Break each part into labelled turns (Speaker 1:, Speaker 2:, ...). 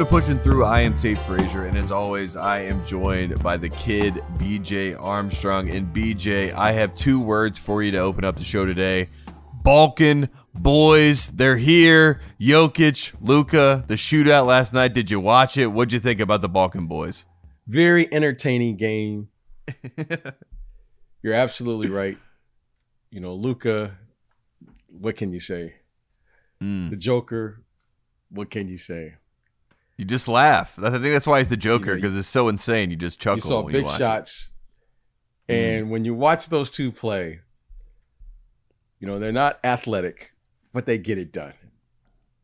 Speaker 1: To Pushing Through. I am Tate Frazier, and as always, I am joined by the kid BJ Armstrong. And BJ, I have two words for you to open up the show today. Balkan boys, they're here. Jokic, Luka. the shootout last night. Did you watch it? What'd you think about the Balkan boys?
Speaker 2: Very entertaining game. You're absolutely right. You know, Luka. what can you say?
Speaker 1: Mm.
Speaker 2: The Joker, what can you say?
Speaker 1: You just laugh. I think that's why he's the Joker
Speaker 2: You know,
Speaker 1: because it's so insane. You just chuckle.
Speaker 2: You saw
Speaker 1: when
Speaker 2: big
Speaker 1: you watch it.
Speaker 2: shots. And when you watch those two play, you know, they're not athletic, but they get it done.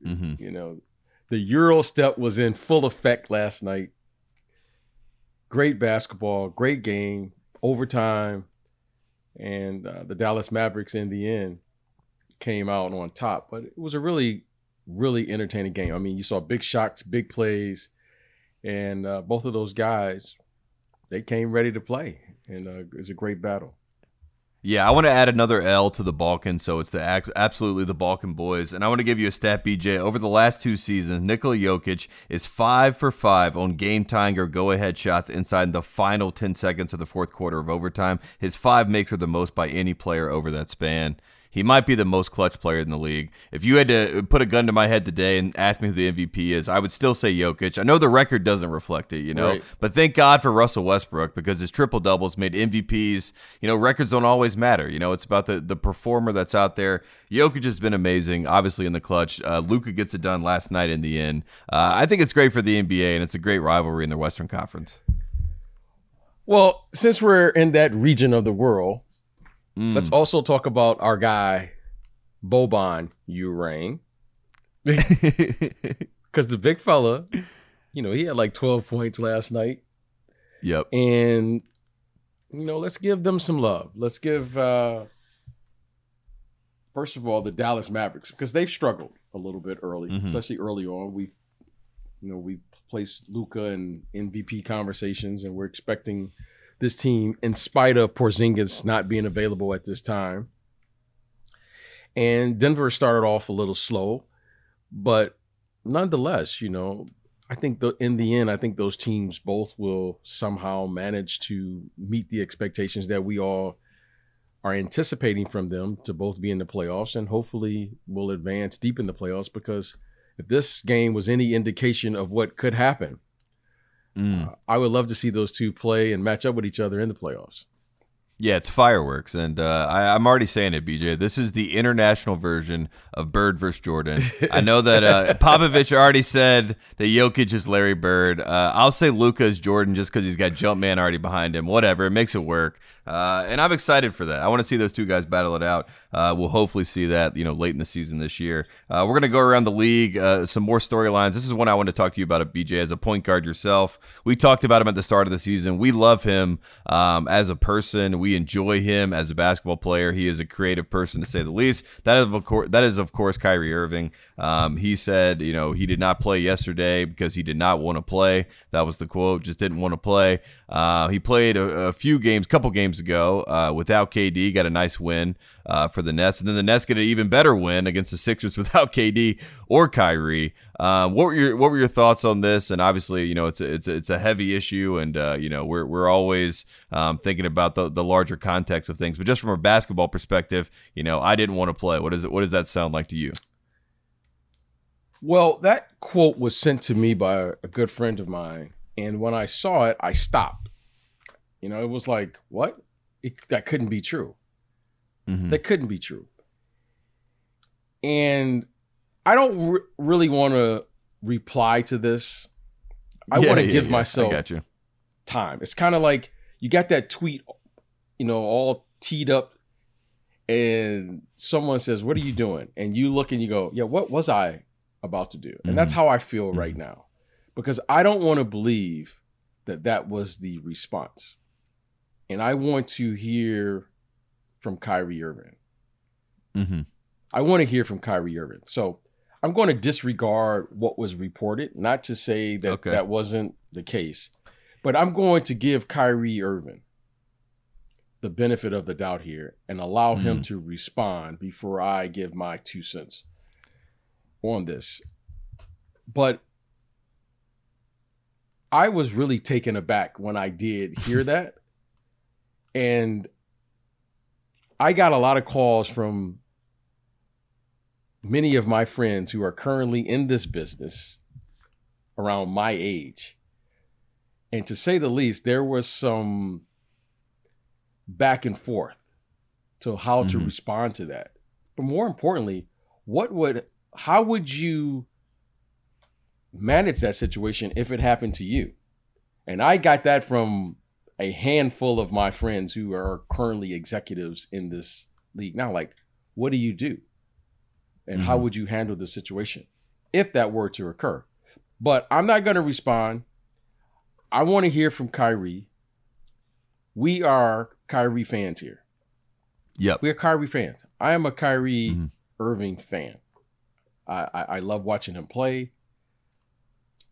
Speaker 1: Mhm.
Speaker 2: You know, the Euro step was in full effect last night. Great basketball, great game, overtime. And uh, the Dallas Mavericks in the end came out on top. But it was a really, really entertaining game. I mean, you saw big shots, big plays. And uh, both of those guys, they came ready to play. And uh, it was a great battle.
Speaker 1: Yeah, I want to add another L to the Balkan, so it's the absolutely the Balkan boys. And I want to give you a stat, BJ. Over the last two seasons, Nikola Jokic is five for five on game tying or go ahead shots inside the final 10 seconds of the fourth quarter of overtime. His five makes are the most by any player over that span. He might be the most clutch player in the league. If you had to put a gun to my head today and ask me who the MVP is, I would still say Jokic. I know the record doesn't reflect it, you know,
Speaker 2: Right.
Speaker 1: but thank God for Russell Westbrook because his triple doubles made MVPs. You know, records don't always matter. You know, it's about the, the performer that's out there. Jokic has been amazing, obviously in the clutch. Uh, Luka gets it done last night in the end. Uh, I think it's great for the NBA and it's a great rivalry in the Western Conference.
Speaker 2: Well, since we're in that region of the world,
Speaker 1: Mm.
Speaker 2: let's also talk about our guy, Boban Urain. Because the big fella, you know, he had like 12 points last night.
Speaker 1: yep.
Speaker 2: And, you know, let's give them some love. Let's give, uh, first of all, the Dallas Mavericks, because they've struggled a little bit early,
Speaker 1: Mhm.
Speaker 2: especially early on. We've, you know, we placed Luka in MVP conversations, and we're expecting this team, in spite of Porzingis not being available at this time. And Denver started off a little slow, but nonetheless, you know, I think the, in the end, I think those teams both will somehow manage to meet the expectations that we all are anticipating from them to both be in the playoffs and hopefully will advance deep in the playoffs because if this game was any indication of what could happen,
Speaker 1: Mm.
Speaker 2: uh, I would love to see those two play and match up with each other in the playoffs.
Speaker 1: Yeah, it's fireworks, and uh, I, I'm already saying it, BJ. This is the international version of Bird versus Jordan. I know that uh, Popovich already said that Jokic is Larry Bird. Uh, I'll say Luka is Jordan just because he's got Jumpman already behind him. Whatever, it makes it work, uh, and I'm excited for that. I want to see those two guys battle it out. Uh, we'll hopefully see that you know late in the season this year. Uh, we're gonna go around the league, uh, some more storylines. This is one I want to talk to you about, BJ, as a point guard yourself. We talked about him at the start of the season. We love him um, as a person. We enjoy him as a basketball player. He is a creative person to say the least. That is of course that is of course Kyrie Irving. Um, he said, you know, he did not play yesterday because he did not want to play. That was the quote. Just didn't want to play. Uh, he played a, a few games, couple games ago uh, without KD. Got a nice win uh, for the Nets, and then the Nets get an even better win against the Sixers without KD or Kyrie. Um, what were your what were your thoughts on this? And obviously, you know, it's a, it's a, it's a heavy issue, and uh, you know, we're we're always um, thinking about the the larger context of things. But just from a basketball perspective, you know, I didn't want to play. What is it? What does that sound like to you?
Speaker 2: Well, that quote was sent to me by a good friend of mine, and when I saw it, I stopped. You know, it was like, what? It, that couldn't be true.
Speaker 1: Mhm.
Speaker 2: That couldn't be true. And I don't re- really want to reply to this. I
Speaker 1: Yeah,
Speaker 2: want to
Speaker 1: yeah,
Speaker 2: give
Speaker 1: yeah.
Speaker 2: myself time. It's kind of like you got that tweet, you know, all teed up, and someone says, "What are you doing?" And you look and you go, "Yeah, what was I about to do?" And mm-hmm. that's how I feel right mm-hmm. now, because I don't want to believe that that was the response, and I want to hear from Kyrie Irving.
Speaker 1: hmm
Speaker 2: I want to hear from Kyrie Irving. So I'm going to disregard what was reported, not to say that
Speaker 1: Okay.
Speaker 2: that wasn't the case, but I'm going to give Kyrie Irving the benefit of the doubt here and allow him mm. to respond before I give my two cents on this. But I was really taken aback when I did hear that. And I got a lot of calls from many of my friends who are currently in this business around my age. And to say the least, there was some back and forth to how to
Speaker 1: Mhm.
Speaker 2: respond to that. But more importantly, what would how would you manage that situation if it happened to you? And I got that from a handful of my friends who are currently executives in this league. Now, like, what do you do? And how
Speaker 1: Mhm.
Speaker 2: would you handle the situation if that were to occur? But I'm not going to respond. I want to hear from Kyrie. We are Kyrie fans here.
Speaker 1: Yep.
Speaker 2: We're Kyrie fans. I am a Kyrie
Speaker 1: Mhm.
Speaker 2: Irving fan. I, I, I love watching him play.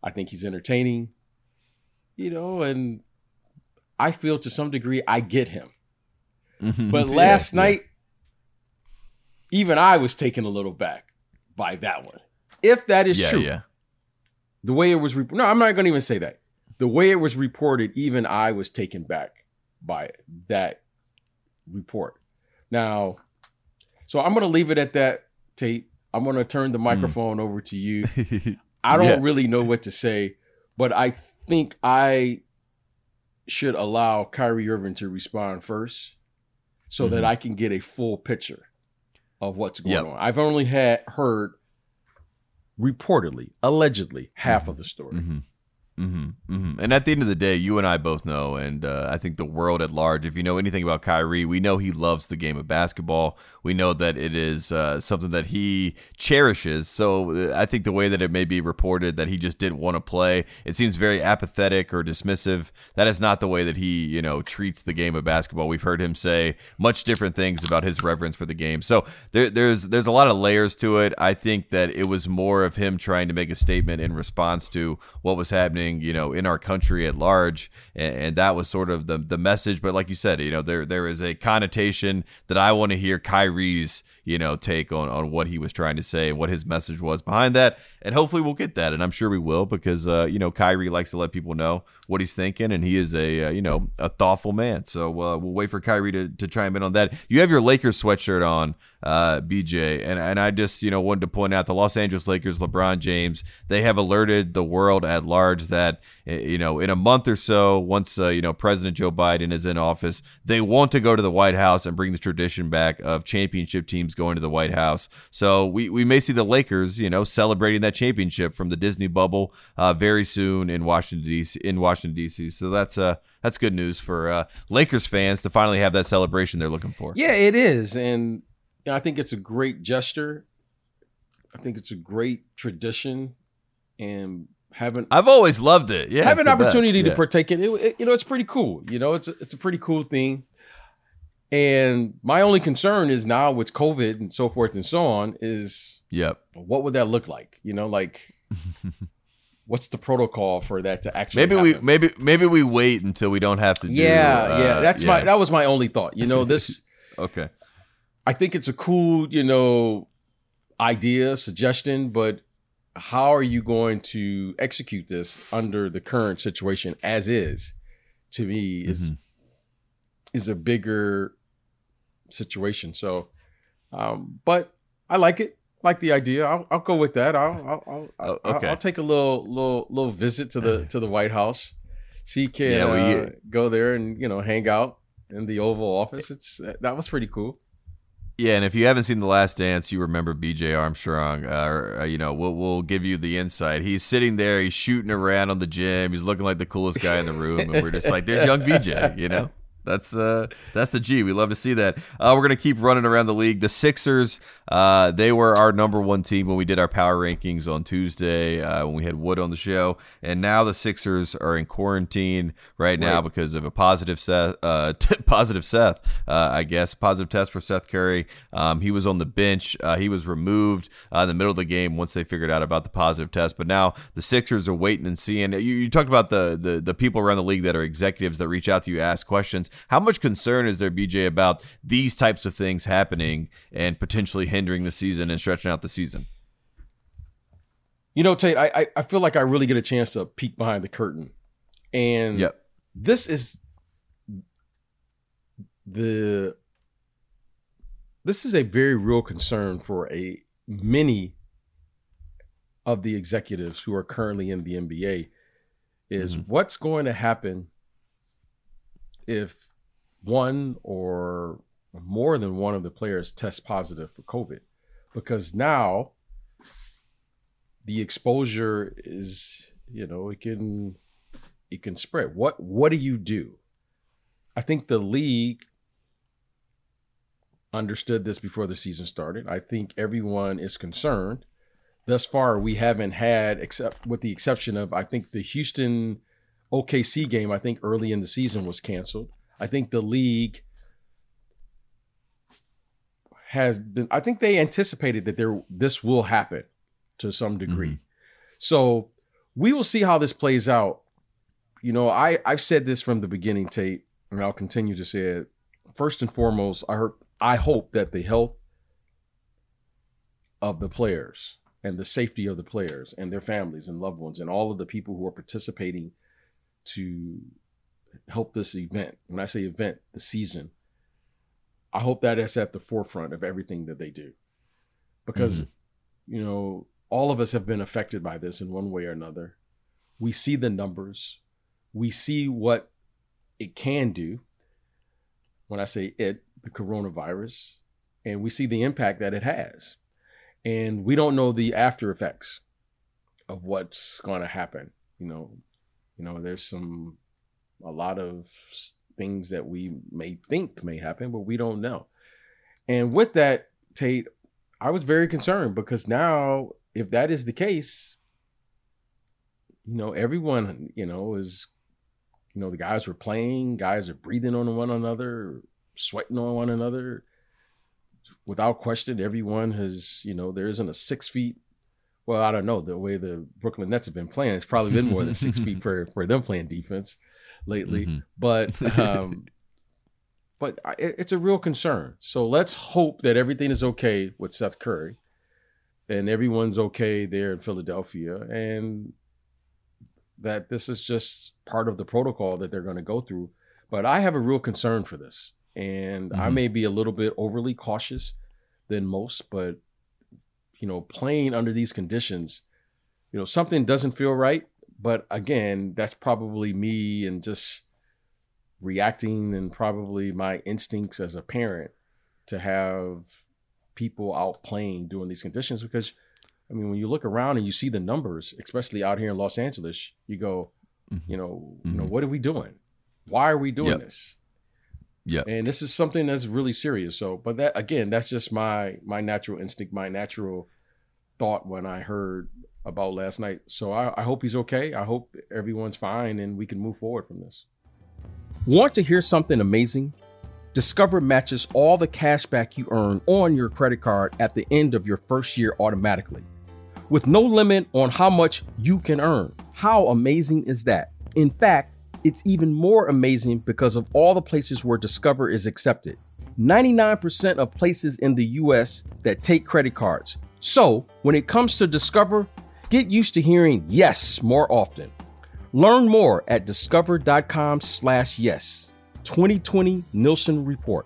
Speaker 2: I think he's entertaining, you know, and I feel to some degree I get him.
Speaker 1: Mhm.
Speaker 2: But last
Speaker 1: yeah.
Speaker 2: night, even I was taken a little back by that one. If that is
Speaker 1: yeah,
Speaker 2: true,
Speaker 1: yeah.
Speaker 2: the way it was, rep- no, I'm not going to even say that. The way it was reported, even I was taken back by that report. Now, so I'm going to leave it at that, Tate. I'm going to turn the microphone over to you. I don't
Speaker 1: Yeah.
Speaker 2: really know what to say, but I think I should allow Kyrie Irving to respond first so that
Speaker 1: Mhm.
Speaker 2: I can get a full picture of what's going
Speaker 1: Yep.
Speaker 2: on. I've only had heard reportedly, allegedly, half of the story.
Speaker 1: hmm hmm hmm And at the end of the day, you and I both know, and uh, I think the world at large, if you know anything about Kyrie, we know he loves the game of basketball. We know that it is uh, something that he cherishes. So uh, I think the way that it may be reported that he just didn't want to play, it seems very apathetic or dismissive. That is not the way that he, you know, treats the game of basketball. We've heard him say much different things about his reverence for the game. So there, there's there's a lot of layers to it. I think that it was more of him trying to make a statement in response to what was happening, you know, in our country at large, and, and that was sort of the the message. But like you said, you know, there there is a connotation that I want to hear Kyrie's you know take on on what he was trying to say and what his message was behind that, and hopefully we'll get that, and I'm sure we will because uh, you know Kyrie likes to let people know what he's thinking, and he is a uh, you know a thoughtful man. So uh, we'll wait for Kyrie to, to chime in on that. You have your Lakers sweatshirt on, uh, BJ, and and I just you know wanted to point out the Los Angeles Lakers, LeBron James, they have alerted the world at large that eh, you know in a month or so, once uh, you know President Joe Biden is in office, they want to go to the White House and bring the tradition back of championship teams going to the White House. So we we may see the Lakers, you know, celebrating that championship from the Disney bubble uh, very soon in Washington D.C. in Washington D.C. So that's uh that's good news for uh, Lakers fans to finally have that celebration they're looking for.
Speaker 2: Yeah, it is. And you know, I think it's a great gesture. I think it's a great tradition. And having
Speaker 1: I've always loved it. Yeah,
Speaker 2: have an opportunity to partake in it, it- you know, it's pretty cool. You know, it's a, it's a pretty cool thing. And my only concern is now with COVID and so forth and so on is
Speaker 1: Yep.
Speaker 2: what would that look like? You know, like what's the protocol for that to actually
Speaker 1: Maybe we maybe maybe we wait until we don't have to. Do,
Speaker 2: yeah,
Speaker 1: uh,
Speaker 2: yeah. That's my that was my only thought. You know, this
Speaker 1: okay.
Speaker 2: I think it's a cool, you know, idea, suggestion, but how are you going to execute this under the current situation as is? To me, is
Speaker 1: Mhm.
Speaker 2: is a bigger situation. So, um, but I like it. Like the idea. I'll, I'll go with that. I'll, I'll, I'll,
Speaker 1: Oh,
Speaker 2: I'll,
Speaker 1: okay.
Speaker 2: I'll take a little, little, little visit to the to the White House. See, can
Speaker 1: Yeah, well,
Speaker 2: uh, go there and you know hang out in the Oval Office. It's that was pretty cool.
Speaker 1: Yeah, and if you haven't seen The Last Dance, you remember B.J. Armstrong. Uh, or, uh, you know, we'll we'll give you the insight. He's sitting there, he's shooting around on the gym, he's looking like the coolest guy in the room, and we're just like, "There's young B.J." You know, that's uh that's the G. We love to see that. Uh, we're gonna keep running around the league. The Sixers, uh, they were our number one team when we did our power rankings on Tuesday uh, when we had Wood on the show, and now the Sixers are in quarantine right now
Speaker 2: Right.
Speaker 1: because of a positive Seth, uh, t- positive Seth, uh, I guess, positive test for Seth Curry. Um, he was on the bench. Uh, he was removed uh, in the middle of the game once they figured out about the positive test. But now the Sixers are waiting and seeing. You, you talked about the, the the people around the league that are executives that reach out to you, ask questions. How much concern is there, BJ, about these types of things happening and potentially hindering the season and stretching out the season?
Speaker 2: You know, Tate, I, I feel like I really get a chance to peek behind the curtain And
Speaker 1: Yep.
Speaker 2: this is the this is a very real concern for a many of the executives who are currently in the NBA is
Speaker 1: Mhm.
Speaker 2: what's going to happen if one or more than one of the players test positive for COVID. Because now the exposure is you know it can it can spread. What what do you do? I think the league understood this before the season started. I think everyone is concerned. Thus far we haven't had except with the exception of i think the houston okc game i think early in the season was canceled. I think the league has been i think they anticipated that there this will happen to some degree. Mm-hmm. So we will see how this plays out. You know i i've said this from the beginning tate and i'll continue to say it. First and foremost i heard i hope that the health of the players and the safety of the players and their families and loved ones and all of the people who are participating to help this event. When i say event the season i hope that is at the forefront of everything that they do. Because mm-hmm. you know all of us have been affected by this in one way or another. We see the numbers. We see what it can do. When i say it the coronavirus and we see the impact that it has. And we don't know the after effects of what's going to happen you know you know there's some a lot of things that we may think may happen but we don't know. And with that tate i was very concerned because now if that is the case you know everyone you know is you know the guys were playing guys are breathing on one another sweating on one another. Without question everyone has you know there isn't a six feet well i don't know the way the brooklyn nets have been playing it's probably been more than six feet for for them playing defense lately
Speaker 1: Mhm.
Speaker 2: but um but I- it, it's a real concern so let's hope that everything is okay with seth curry and everyone's okay there in philadelphia and that this is just part of the protocol that they're going to go through but i have a real concern for this and i
Speaker 1: Mhm.
Speaker 2: may be a little bit overly cautious than most but you know playing under these conditions you know something doesn't feel right but again that's probably me and just reacting and probably my instincts as a parent to have people out playing during these conditions because i mean when you look around and you see the numbers especially out here in los angeles you go
Speaker 1: Mhm.
Speaker 2: you know you know
Speaker 1: Mhm.
Speaker 2: what are we doing why are we doing
Speaker 1: Yep.
Speaker 2: this
Speaker 1: Yep.
Speaker 2: and this is something that's really serious. So but that again that's just my my natural instinct my natural thought when i heard about last night. So i, I hope he's okay. I hope everyone's fine and we can move forward from this. Want to hear something amazing? Discover matches all the cash back you earn on your credit card at the end of your first year automatically with no limit on how much you can earn. How amazing is that? In fact it's even more amazing because of all the places where Discover is accepted. 99% of places in the US that take credit cards. So, when it comes to Discover, get used to hearing yes more often. Learn more at discover.com/yes. 2020 Nielsen report.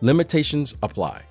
Speaker 2: Limitations apply.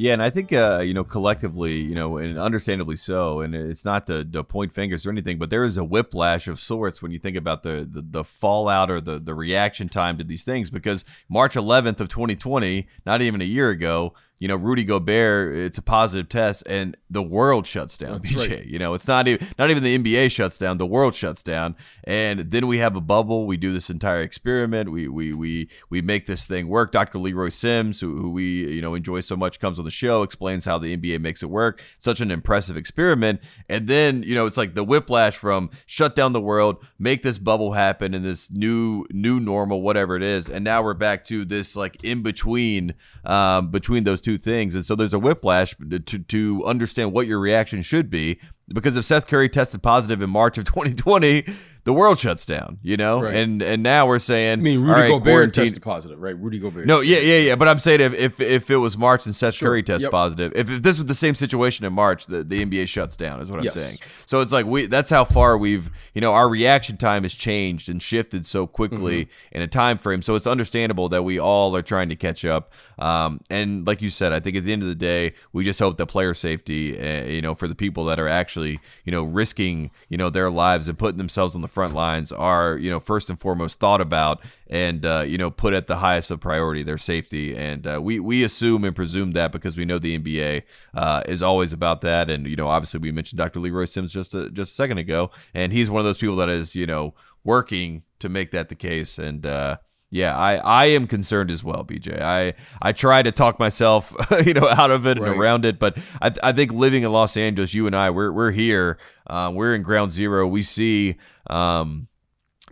Speaker 1: Yeah, and I think uh, you know collectively, you know, and understandably so. And it's not to, to point fingers or anything, but there is a whiplash of sorts when you think about the the, the fallout or the the reaction time to these things. Because March 11th of 2020, not even a year ago, you know, Rudy Gobert, it's a positive test, and the world shuts down.
Speaker 2: That's
Speaker 1: BJ,
Speaker 2: right.
Speaker 1: you know, it's not even not even the NBA shuts down, the world shuts down, and then we have a bubble. We do this entire experiment. We we we we make this thing work. Dr. Leroy Sims, who, who we you know enjoy so much, comes on the show, explains how the NBA makes it work. Such an impressive experiment, and then you know it's like the whiplash from shut down the world, make this bubble happen, and this new new normal, whatever it is, and now we're back to this like in between um, between those two things, and so there's a whiplash to to understand what your reaction should be because if Seth Curry tested positive in March of 2020, the world shuts down, you know?
Speaker 2: Right.
Speaker 1: And and now we're saying
Speaker 2: I mean, Rudy
Speaker 1: right,
Speaker 2: Gobert
Speaker 1: quarantine-
Speaker 2: tested positive, right? Rudy Gobert.
Speaker 1: No, yeah, yeah, yeah. But I'm saying if if, if it was March and Seth
Speaker 2: Sure.
Speaker 1: Curry tests
Speaker 2: Yep.
Speaker 1: positive, if, if this was the same situation in March, the, the NBA shuts down, is what
Speaker 2: Yes.
Speaker 1: I'm saying. So it's like we that's how far we've you know, our reaction time has changed and shifted so quickly
Speaker 2: Mm-hmm.
Speaker 1: in a time frame. So it's understandable that we all are trying to catch up. Um, and like you said, I think at the end of the day, we just hope that player safety, uh, you know, for the people that are actually, you know, risking, you know, their lives and putting themselves on the front lines are, you know, first and foremost thought about and uh, you know put at the highest of priority their safety. And uh, we we assume and presume that because we know the NBA uh, is always about that. And you know, obviously, we mentioned Dr. Leroy Sims just a, just a second ago, and he's one of those people that is you know working to make that the case. And uh, yeah, I, I am concerned as well, BJ. I I try to talk myself, you know, out of it
Speaker 2: Right.
Speaker 1: and around it, but I, I think living in Los Angeles, you and I, we're we're here, uh, we're in ground zero. We see um,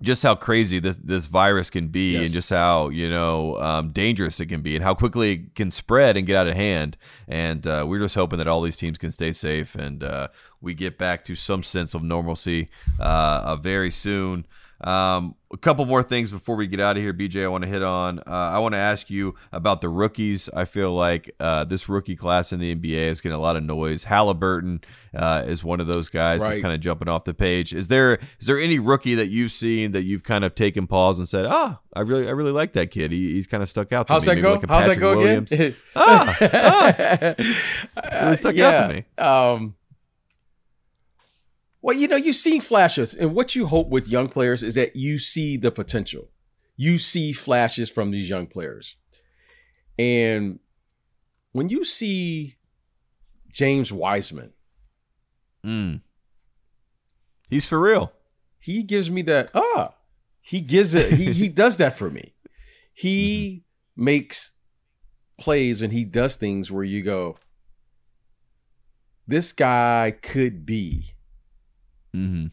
Speaker 1: just how crazy this this virus can be,
Speaker 2: Yes.
Speaker 1: and just how you know um, dangerous it can be, and how quickly it can spread and get out of hand. And uh, we're just hoping that all these teams can stay safe and uh, we get back to some sense of normalcy uh, uh, very soon. Um, a couple more things before we get out of here, BJ. I want to hit on. Uh, I want to ask you about the rookies. I feel like uh, this rookie class in the NBA is getting a lot of noise. Halliburton uh, is one of those guys that's kind of jumping off the page. Is there is there any rookie that you've seen that you've kind of taken pause and said, "Ah, I really I really like that kid. He, he's kind of stuck out." To
Speaker 2: How's
Speaker 1: me.
Speaker 2: that
Speaker 1: Maybe
Speaker 2: go?
Speaker 1: like
Speaker 2: How's that
Speaker 1: Patrick
Speaker 2: go
Speaker 1: Williams.
Speaker 2: again?
Speaker 1: Ah, Really stuck out to me.
Speaker 2: Um, well, you know, you see flashes, and what you hope with young players is that you see the potential. You see flashes from these young players, and when you see James Wiseman,
Speaker 1: Mm. He's for real.
Speaker 2: he gives me that ah he gives it he, he does that for me he makes plays and he does things where you go this guy could be
Speaker 1: hmm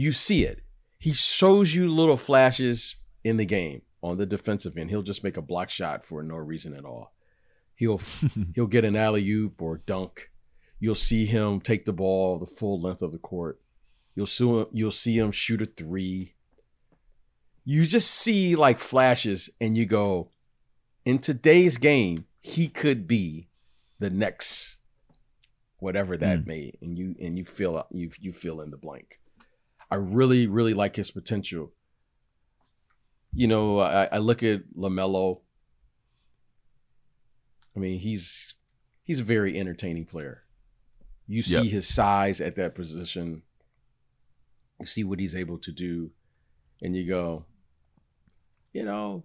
Speaker 2: you see it. He shows you little flashes in the game on the defensive end. He'll just make a block shot for no reason at all. He'll he'll get an alley oop or dunk. You'll see him take the ball the full length of the court. You'll see him, you'll see him shoot a three. You just see like flashes, and you go, in today's game, he could be the next whatever that
Speaker 1: Mm.
Speaker 2: may, and you and you feel you you fill in the blank. I really really like his potential. You know, I, I look at Lamelo. I mean, he's he's a very entertaining player. You see
Speaker 1: Yep.
Speaker 2: his size at that position. You see what he's able to do, and you go, you know,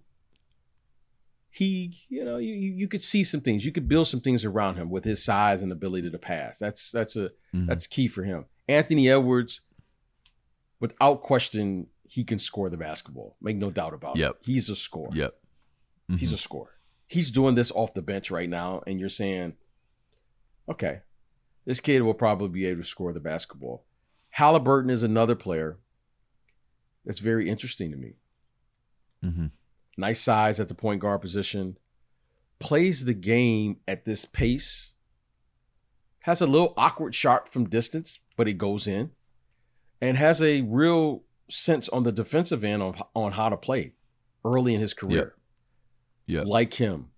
Speaker 2: he, you know, you you could see some things. You could build some things around him with his size and ability to pass. That's that's a
Speaker 1: Mhm.
Speaker 2: that's key for him. Anthony Edwards, without question, he can score the basketball. Make no doubt about
Speaker 1: Yep.
Speaker 2: it. He's a scorer.
Speaker 1: Yep.
Speaker 2: He's a scorer. He's doing this off the bench right now, and you're saying, okay, this kid will probably be able to score the basketball. Halliburton is another player that's very interesting to me.
Speaker 1: hmm
Speaker 2: Nice size at the point guard position, plays the game at this pace, has a little awkward shot from distance, but it goes in, and has a real sense on the defensive end on, on how to play early in his career
Speaker 1: Yeah.
Speaker 2: like him.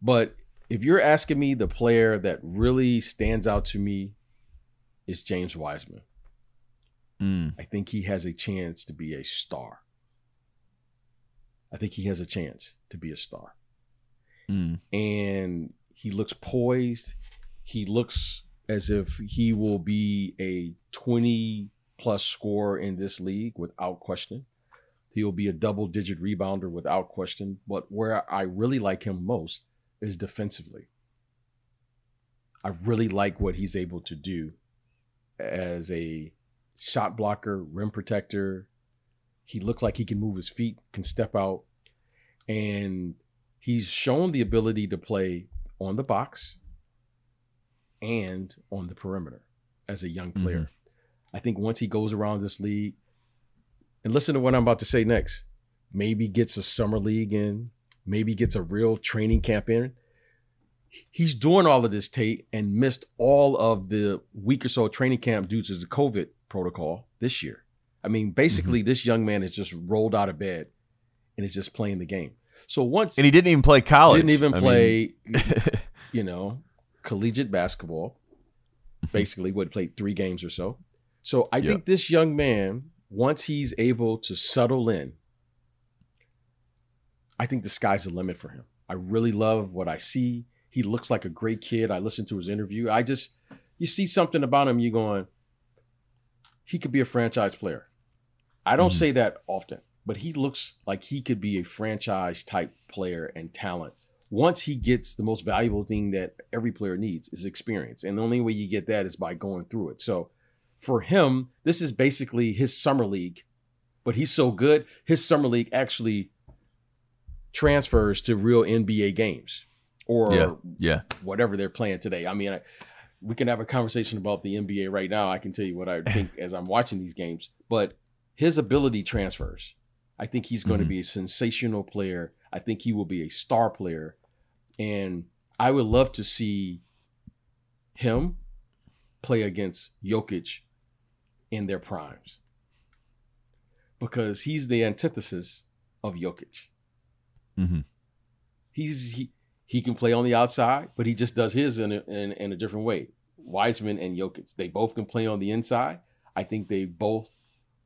Speaker 2: But if you're asking me the player that really stands out to me is James Wiseman.
Speaker 1: Mm.
Speaker 2: I think he has a chance to be a star. I think he has a chance to be a star.
Speaker 1: Mm.
Speaker 2: And he looks poised. He looks as if he will be a 20 plus scorer in this league without question. He'll be a double digit rebounder without question. But where I really like him most is defensively. I really like what he's able to do as a shot blocker, rim protector. He looks like he can move his feet, can step out, and he's shown the ability to play on the box and on the perimeter as a young player. I think once he goes around this league, and listen to what I'm about to say next, maybe gets a summer league in, maybe gets a real training camp in. he's doing all of this, Tate, and missed all of the week or so training camp due to the COVID protocol this year. I mean, basically, mm-hmm. this young man has just rolled out of bed and is just playing the game. So once
Speaker 1: and he didn't even play college.
Speaker 2: Didn't even I play, you know, collegiate basketball. Basically, would played three games or so. So I yep. think this young man, once he's able to settle in, I think the sky's the limit for him. I really love what I see. He looks like a great kid. I listened to his interview. I just, you see something about him, you going, he could be a franchise player. I don't mm-hmm. say that often, but he looks like he could be a franchise type player and talent. Once he gets the most valuable thing that every player needs is experience. And the only way you get that is by going through it. So for him, this is basically his summer league, but he's so good, his summer league actually transfers to real NBA games or
Speaker 1: yeah, yeah.
Speaker 2: whatever they're playing today. I mean, I, we can have a conversation about the NBA right now. I can tell you what I think as I'm watching these games, but his ability transfers. I think he's going mm-hmm. to be a sensational player. I think he will be a star player. And I would love to see him play against Jokic in their primes because he's the antithesis of Jokic. Mm-hmm. He's he, he can play on the outside, but he just does his in a, in, in a different way. Wiseman and Jokic, they both can play on the inside. I think they both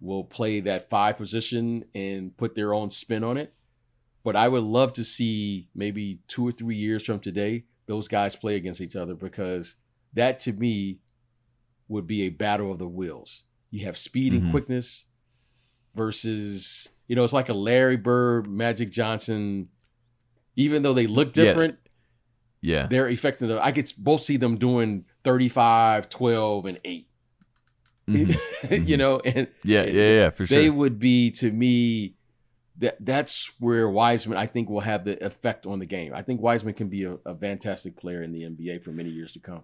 Speaker 2: will play that five position and put their own spin on it. But I would love to see maybe two or three years from today, those guys play against each other because that to me would be a battle of the wills. You have speed and mm-hmm. quickness versus you know, it's like a Larry Bird, Magic Johnson. Even though they look different,
Speaker 1: yeah, yeah.
Speaker 2: they're effective. I could both see them doing 35, 12, and 8. Mm-hmm. you know, and
Speaker 1: yeah, yeah, yeah, for
Speaker 2: sure. They would be to me that that's where Wiseman I think will have the effect on the game. I think Wiseman can be a, a fantastic player in the NBA for many years to come.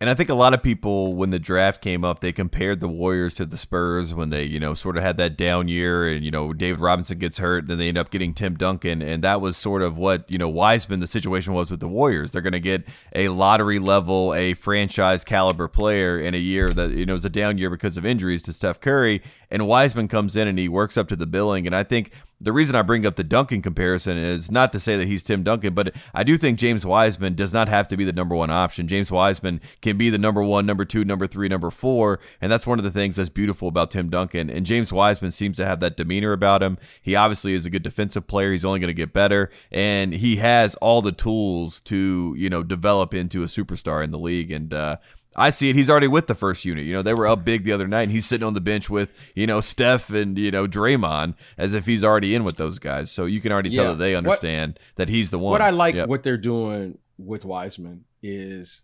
Speaker 1: And I think a lot of people, when the draft came up, they compared the Warriors to the Spurs when they, you know, sort of had that down year and, you know, David Robinson gets hurt. Then they end up getting Tim Duncan. And that was sort of what, you know, Wiseman, the situation was with the Warriors. They're going to get a lottery level, a franchise caliber player in a year that, you know, is a down year because of injuries to Steph Curry. And Wiseman comes in and he works up to the billing. And I think the reason I bring up the Duncan comparison is not to say that he's Tim Duncan, but I do think James Wiseman does not have to be the number one option. James Wiseman can be the number one, number two, number three, number four. And that's one of the things that's beautiful about Tim Duncan. And James Wiseman seems to have that demeanor about him. He obviously is a good defensive player. He's only going to get better. And he has all the tools to, you know, develop into a superstar in the league. And, uh, I see it. He's already with the first unit. You know, they were up big the other night, and he's sitting on the bench with, you know, Steph and, you know, Draymond as if he's already in with those guys. So you can already tell yeah. that they understand what, that he's the one.
Speaker 2: What I like yep. what they're doing with Wiseman is,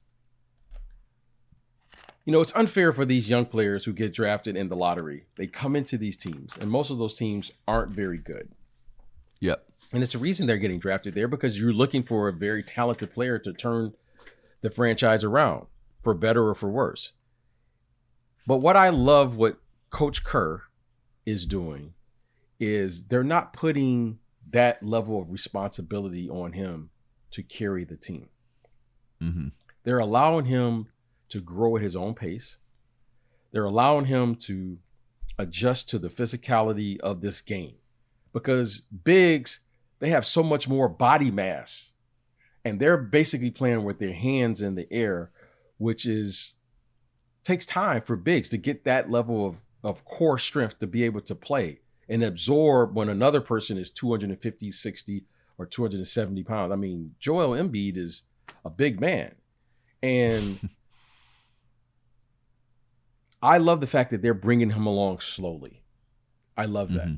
Speaker 2: you know, it's unfair for these young players who get drafted in the lottery. They come into these teams, and most of those teams aren't very good.
Speaker 1: Yep.
Speaker 2: And it's the reason they're getting drafted there because you're looking for a very talented player to turn the franchise around for better or for worse. But what I love what Coach Kerr is doing is they're not putting that level of responsibility on him to carry the team. Mm-hmm. They're allowing him to grow at his own pace. They're allowing him to adjust to the physicality of this game because bigs, they have so much more body mass and they're basically playing with their hands in the air which is takes time for bigs to get that level of of core strength to be able to play and absorb when another person is 250, 60, or 270 pounds. I mean, Joel Embiid is a big man. And I love the fact that they're bringing him along slowly. I love that. Mm-hmm.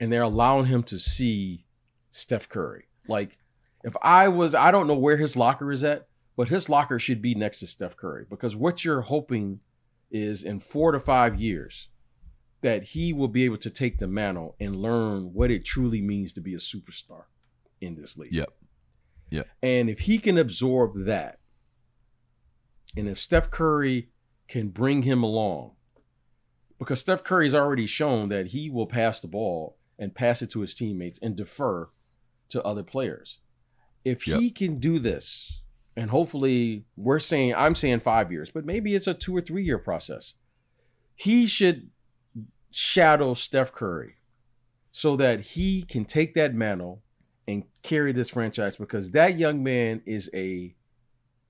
Speaker 2: And they're allowing him to see Steph Curry. Like, if I was, I don't know where his locker is at, but his locker should be next to Steph Curry because what you're hoping is in four to five years that he will be able to take the mantle and learn what it truly means to be a superstar in this league.
Speaker 1: Yep. Yep.
Speaker 2: And if he can absorb that, and if Steph Curry can bring him along, because Steph Curry's already shown that he will pass the ball and pass it to his teammates and defer to other players. If yep. he can do this, and hopefully we're saying I'm saying five years, but maybe it's a two or three year process. He should shadow Steph Curry so that he can take that mantle and carry this franchise because that young man is a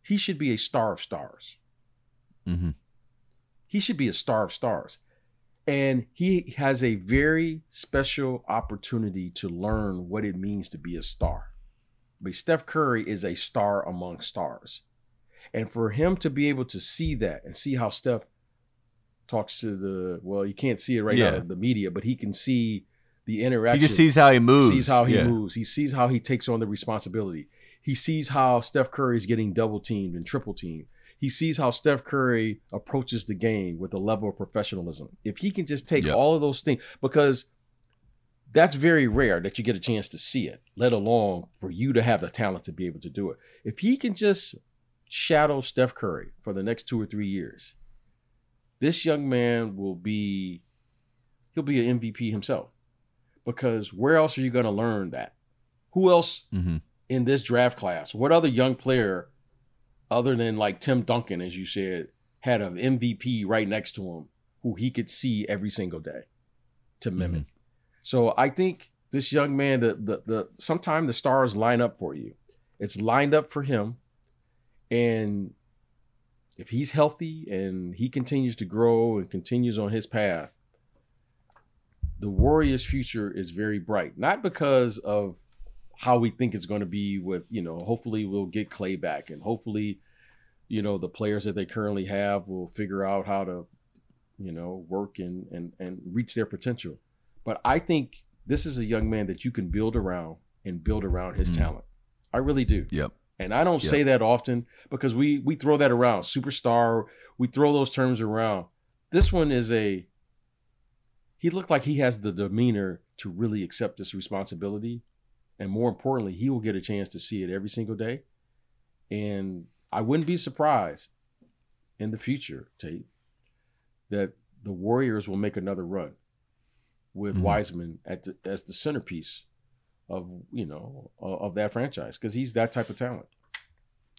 Speaker 2: he should be a star of stars.
Speaker 1: Mm-hmm.
Speaker 2: He should be a star of stars. And he has a very special opportunity to learn what it means to be a star. But Steph Curry is a star among stars. And for him to be able to see that and see how Steph talks to the well, you can't see it right
Speaker 1: Yeah.
Speaker 2: now, the media, but he can see the interaction.
Speaker 1: He just sees how he moves.
Speaker 2: He sees how he
Speaker 1: Yeah.
Speaker 2: moves. He sees how he takes on the responsibility. He sees how Steph Curry is getting double teamed and triple teamed. He sees how Steph Curry approaches the game with a level of professionalism. If he can just take
Speaker 1: Yep.
Speaker 2: all of those things, because that's very rare that you get a chance to see it, let alone for you to have the talent to be able to do it. If he can just shadow Steph Curry for the next two or three years, this young man will be he'll be an MVP himself. Because where else are you going to learn that? Who else
Speaker 1: Mm-hmm.
Speaker 2: in this draft class? What other young player, other than like Tim Duncan, as you said, had an MVP right next to him who he could see every single day to mimic? So I think this young man, the the, the the stars line up for you. It's lined up for him, and if he's healthy and he continues to grow and continues on his path, the Warriors' future is very bright. Not because of how we think it's going to be with, you know, hopefully we'll get Clay back and hopefully, you know, the players that they currently have will figure out how to, you know, work and and and reach their potential. But I think this is a young man that you can build around and build around his
Speaker 1: Mhm.
Speaker 2: talent. I really do.
Speaker 1: Yep.
Speaker 2: And I don't
Speaker 1: Yep.
Speaker 2: say that often because we we throw that around. Superstar, we throw those terms around. This one is a he looked like he has the demeanor to really accept this responsibility. And more importantly, he will get a chance to see it every single day. And I wouldn't be surprised in the future, Tate, that the Warriors will make another run with
Speaker 1: Mhm.
Speaker 2: Wiseman at the, as the centerpiece of you know of of that franchise because he's that type of talent.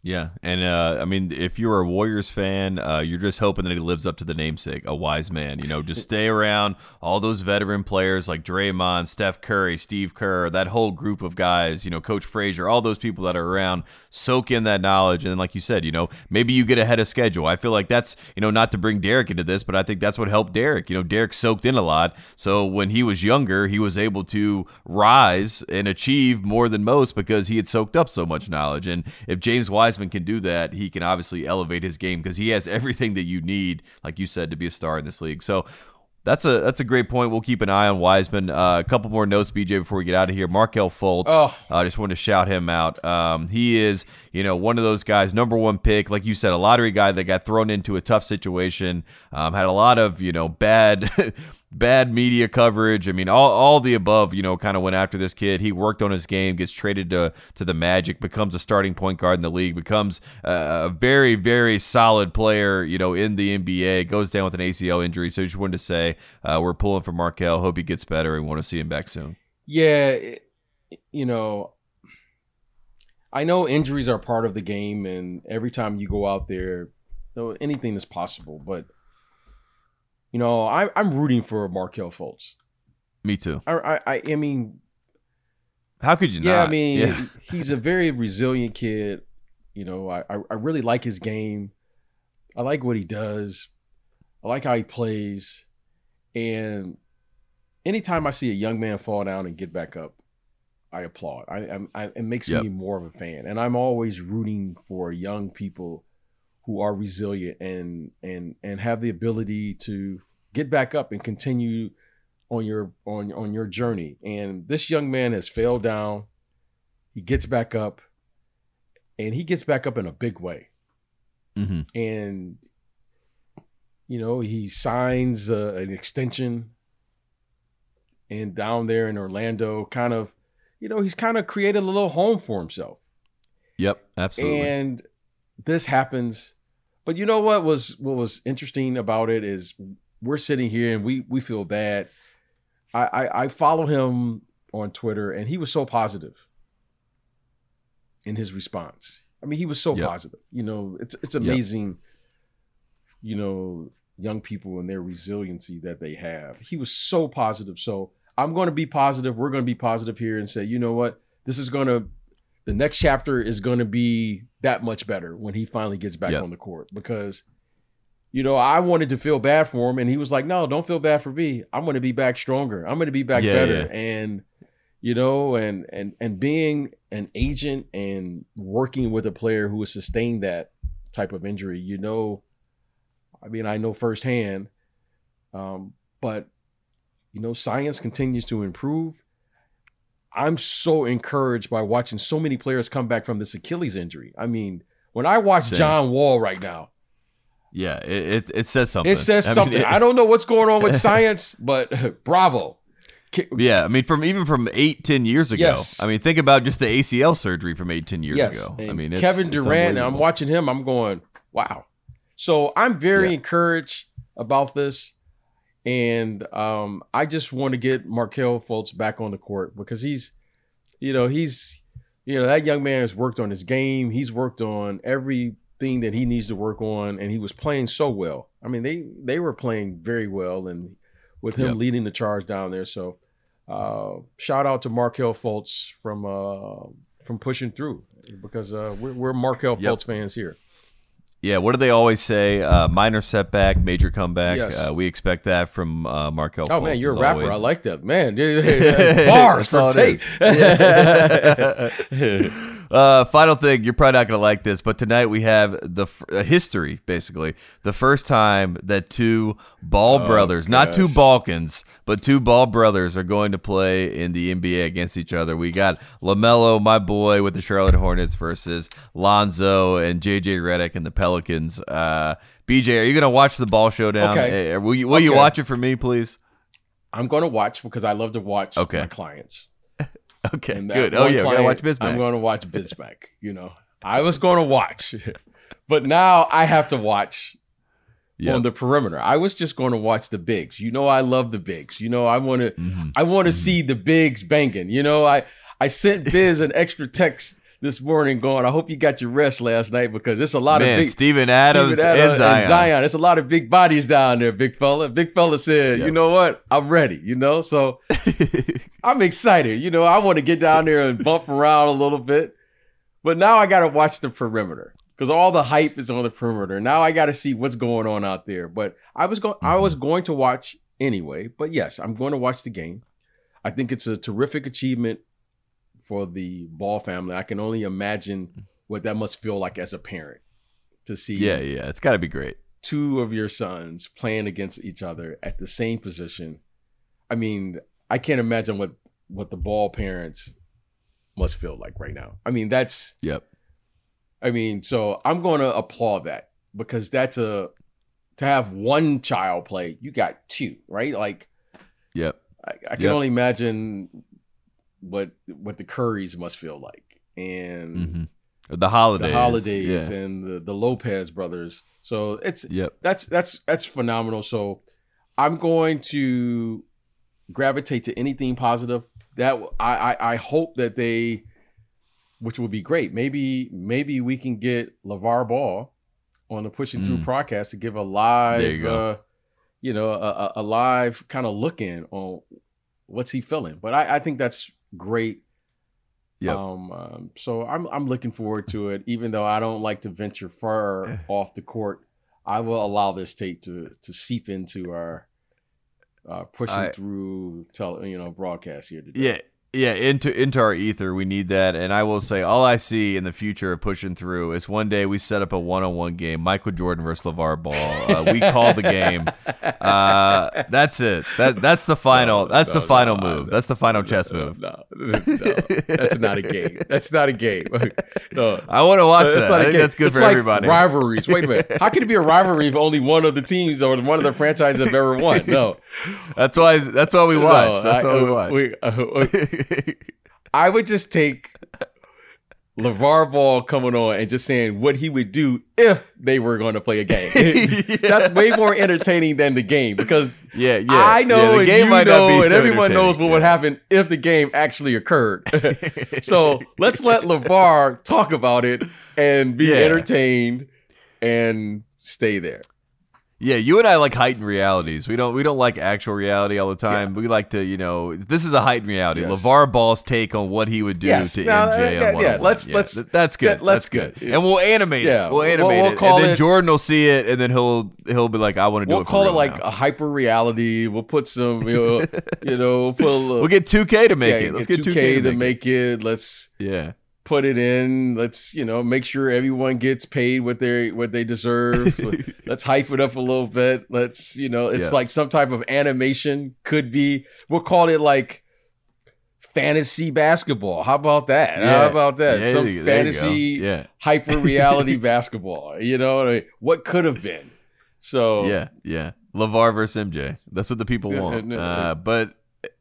Speaker 1: Yeah, and uh, I mean, if you're a Warriors fan, uh, you're just hoping that he lives up to the namesake, a wise man. You know, just stay around all those veteran players like Draymond, Steph Curry, Steve Kerr, that whole group of guys. You know, Coach Frazier, all those people that are around, soak in that knowledge, and then, like you said, you know, maybe you get ahead of schedule. I feel like that's you know not to bring Derek into this, but I think that's what helped Derek. You know, Derek soaked in a lot, so when he was younger, he was able to rise and achieve more than most because he had soaked up so much knowledge. And if James Wiseman can do that, he can obviously elevate his game because he has everything that you need, like you said, to be a star in this league. So that's a that's a great point. We'll keep an eye on Wiseman. Uh, a couple more notes, BJ, before we get out of here. Markelle Fultz.
Speaker 2: Oh.
Speaker 1: I uh, just wanted to shout him out. Um, he is, you know, one of those guys, number one pick, like you said, a lottery guy that got thrown into a tough situation. Um, had a lot of, you know, bad, bad media coverage. I mean, all, all the above, you know, kind of went after this kid. He worked on his game, gets traded to to the Magic, becomes a starting point guard in the league, becomes a, very, very solid player, you know, in the NBA. Goes down with an ACL injury. So just wanted to say uh, we're pulling for Markelle. Hope he gets better and want to see him back soon.
Speaker 2: Yeah, you know, I know injuries are part of the game, and every time you go out there, anything is possible. But you know, I, I'm rooting for Markelle Fultz.
Speaker 1: Me too.
Speaker 2: I, I, I mean,
Speaker 1: How could you not?
Speaker 2: yeah,
Speaker 1: not?
Speaker 2: I mean,
Speaker 1: Yeah.
Speaker 2: he's a very resilient kid. You know, I, I I really like his game. I like what he does. I like how he plays. And anytime I see a young man fall down and get back up, I applaud. I, I, I it makes
Speaker 1: Yep.
Speaker 2: me more of a fan. And I'm always rooting for young people who are resilient and and and have the ability to get back up and continue on your on on your journey. And this young man has failed down. He gets back up, and he gets back up in a big way.
Speaker 1: hmm
Speaker 2: And you know he signs uh, an extension, and down there in Orlando, kind of, you know, he's kind of created a little home for himself.
Speaker 1: Yep, absolutely.
Speaker 2: And this happens. But you know what was what was interesting about it is we're sitting here and we we feel bad. I, I, I follow him on Twitter and he was so positive in his response. I mean, he was so
Speaker 1: Yep.
Speaker 2: positive. You know, it's it's
Speaker 1: Yep.
Speaker 2: amazing. You know, young people and their resiliency that they have. He was so positive. So I'm going to be positive. We're going to be positive here and say, you know what, this is going to. The next chapter is going to be that much better when he finally gets back
Speaker 1: Yep.
Speaker 2: on the court because, you know, I wanted to feel bad for him, and he was like, "No, don't feel bad for me. I'm going to be back stronger. I'm going to be back
Speaker 1: Yeah,
Speaker 2: better."
Speaker 1: yeah.
Speaker 2: And you know, and and and being an agent and working with a player who has sustained that type of injury, you know, I mean, I know firsthand, um, but you know, science continues to improve. I'm so encouraged by watching so many players come back from this Achilles injury. I mean, when I watch
Speaker 1: Same.
Speaker 2: John Wall right now,
Speaker 1: Yeah, it, it it says something.
Speaker 2: it says
Speaker 1: I mean,
Speaker 2: something.
Speaker 1: it-
Speaker 2: I don't know what's going on with science, but bravo.
Speaker 1: Yeah, I mean, from even from eight, ten years ago.
Speaker 2: Yes.
Speaker 1: I mean, think about just the ACL surgery from eight, ten years
Speaker 2: yes.
Speaker 1: ago. I mean, it's,
Speaker 2: Kevin Durant, I'm watching him. I'm going, wow. So I'm very
Speaker 1: Yeah.
Speaker 2: encouraged about this, and um, I just want to get Markelle Fultz back on the court because he's, you know, he's, you know, that young man has worked on his game. He's worked on everything that he needs to work on, and he was playing so well. I mean, they they were playing very well, and with him
Speaker 1: Yep.
Speaker 2: leading the charge down there. So, uh, shout out to Markelle Fultz from uh, from pushing through because uh, we're, we're Markelle
Speaker 1: Yep.
Speaker 2: Fultz fans here.
Speaker 1: Yeah, what do they always say? Uh, minor setback, major comeback.
Speaker 2: Yes.
Speaker 1: Uh, we expect that from uh, Markelle.
Speaker 2: Oh man, you're a rapper.
Speaker 1: always.
Speaker 2: I like that, man. Bars for tape.
Speaker 1: uh, final thing, you're probably not going to like this, but tonight we have the uh, history, basically, the first time that two Ball
Speaker 2: Oh,
Speaker 1: brothers, not two. Balkans, but two Ball brothers are going to play in the NBA against each other. We got LaMelo, my boy, with the Charlotte Hornets versus Lonzo and JJ Redick and the Pelicans. Uh, BJ, are you going to watch the Ball Showdown?
Speaker 2: Okay.
Speaker 1: Uh, will you, will you watch it for me, please?
Speaker 2: I'm going to watch because I love to watch
Speaker 1: Okay.
Speaker 2: my clients.
Speaker 1: Okay, good. Oh yeah, we gotta
Speaker 2: client,
Speaker 1: watch Bismack.
Speaker 2: I'm going to watch Bismack. You know, I was going to watch, but now I have to watch
Speaker 1: Yep.
Speaker 2: on the perimeter. I was just going to watch the bigs. You know, I love the bigs. You know, I want to.
Speaker 1: Mhm.
Speaker 2: I want to
Speaker 1: Mhm.
Speaker 2: see the bigs banging. You know, I I sent Biz an extra text this morning going, I hope you got your rest last night because it's a lot
Speaker 1: Man,
Speaker 2: of big
Speaker 1: Steven Adams,
Speaker 2: Steven Adams
Speaker 1: and Zion.
Speaker 2: It's a lot of big bodies down there, big fella. Big fella said,
Speaker 1: Yep.
Speaker 2: you know what? I'm ready. You know, so I'm excited. You know, I want to get down there and bump around a little bit. But now I got to watch the perimeter because all the hype is on the perimeter. Now I got to see what's going on out there. But I was going, I mm-hmm. was going to watch anyway. But yes, I'm going to watch the game. I think it's a terrific achievement for the Ball family. I can only imagine what that must feel like as a parent to see
Speaker 1: yeah, yeah, it's got to be great.
Speaker 2: two of your sons playing against each other at the same position. I mean, I can't imagine what what the ball parents must feel like right now. I mean, that's
Speaker 1: Yep.
Speaker 2: I mean, so I'm going to applaud that because that's a to have one child play, you got two, right? Like
Speaker 1: Yep.
Speaker 2: I, I can
Speaker 1: Yep.
Speaker 2: only imagine what what the Currys must feel like and
Speaker 1: hmm The holidays.
Speaker 2: the holidays
Speaker 1: Yeah.
Speaker 2: and the, the Lopez brothers. So it's
Speaker 1: Yep.
Speaker 2: that's that's that's phenomenal. So I'm going to gravitate to anything positive. That I I, I hope that they, which would be great. Maybe maybe we can get LaVar Ball on the Pushing Through
Speaker 1: Mm.
Speaker 2: podcast to give a live,
Speaker 1: you.
Speaker 2: Uh, you know, a, a live kind of look in on what's he feeling. But I, I think that's great.
Speaker 1: Yep.
Speaker 2: Um, um, so I'm I'm looking forward to it. Even though I don't like to venture far off the court, I will allow this tape to to seep into our uh, pushing
Speaker 1: I-
Speaker 2: through tele, you know broadcast here today.
Speaker 1: Yeah. Yeah, into into our ether, we need that. And I will say, all I see in the future of pushing through is one day we set up a one-on-one game, Michael Jordan versus LaVar Ball. Uh, we call the game. Uh, that's it. That that's the final.
Speaker 2: No,
Speaker 1: that's
Speaker 2: no,
Speaker 1: the final
Speaker 2: no,
Speaker 1: move. That's the final chess move.
Speaker 2: No, no, that's not a game. That's not a game. No.
Speaker 1: I want to watch that. think that's good
Speaker 2: It's
Speaker 1: for
Speaker 2: like
Speaker 1: everybody.
Speaker 2: Rivalries. Wait a minute. How can it be a rivalry if only one of the teams or one of the franchises have ever won? No.
Speaker 1: That's why. That's why we watch. That's why we
Speaker 2: uh,
Speaker 1: watch.
Speaker 2: we- uh, I would just take LaVar Ball coming on and just saying what he would do if they were going to play a game. yeah. That's way more entertaining than the game because
Speaker 1: yeah, yeah.
Speaker 2: I know
Speaker 1: yeah,
Speaker 2: and you know and so everyone knows what yeah. would happen if the game actually occurred. so let's let LaVar talk about it and be entertained and stay there.
Speaker 1: Yeah, you and I like heightened realities. We don't we don't like actual reality all the time. Yeah. We like to, you know, this is a heightened reality. Yes. LaVar Ball's take on what he would do yes. to now, MJ uh, yeah, yeah,
Speaker 2: let's yeah, let's
Speaker 1: that's good.
Speaker 2: That, that's good.
Speaker 1: good. And we'll animate yeah. it. We'll animate we'll, we'll it. And then it, Jordan will see it and then he'll he'll be like, I want to do
Speaker 2: we'll
Speaker 1: it.
Speaker 2: We'll call
Speaker 1: it
Speaker 2: like
Speaker 1: now.
Speaker 2: a hyper reality. We'll put some you know, you know we'll, put
Speaker 1: a, we'll get 2K to make it. Let's get 2K,
Speaker 2: 2K
Speaker 1: to,
Speaker 2: make, make it. it. Let's
Speaker 1: Yeah
Speaker 2: put it in. Let's you know make sure everyone gets paid what they what they deserve. Let's hype it up a little bit. Let's you know it's yeah. like some type of animation could be. We'll call it like fantasy basketball. How about that? Yeah. How about that? Yeah, some fantasy yeah. hyper reality basketball. You know what could have been. So
Speaker 1: yeah, yeah. LaVar versus MJ. That's what the people want. Uh, but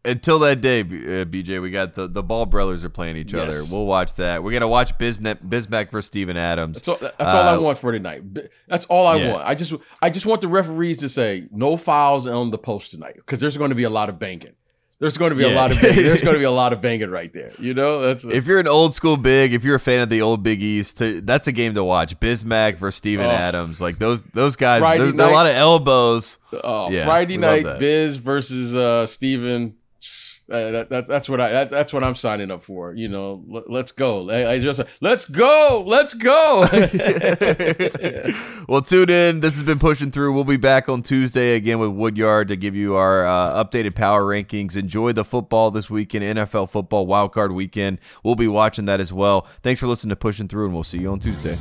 Speaker 1: until that day, uh, BJ, we got the the Ball brothers are playing each yes. other. We'll watch that. We're gonna watch Bisnet, Bismack versus Steven Adams.
Speaker 2: That's all, that's uh, all I uh, want for tonight. That's all I yeah. want. I just I just want the referees to say no fouls on the post tonight because there's going to be a lot of banging. There's going to be yeah. a lot of banging. there's going to be a lot of banging right there. You know, that's a,
Speaker 1: if you're an old school big, if you're a fan of the old Big East, to, that's a game to watch. Bismack versus Steven oh. Adams, like those those guys. There's, a lot of elbows.
Speaker 2: Oh, yeah, Friday night Biz versus uh, Steven uh, that, that, that's what I that, that's what I'm signing up for. You know, L- let's go. I, I, just let's go, let's go.
Speaker 1: well, tune in. This has been pushing through. We'll be back on Tuesday again with Woodyard to give you our uh, updated power rankings. Enjoy the football this weekend, NFL football wildcard weekend. We'll be watching that as well. Thanks for listening to Pushing Through, and we'll see you on Tuesday.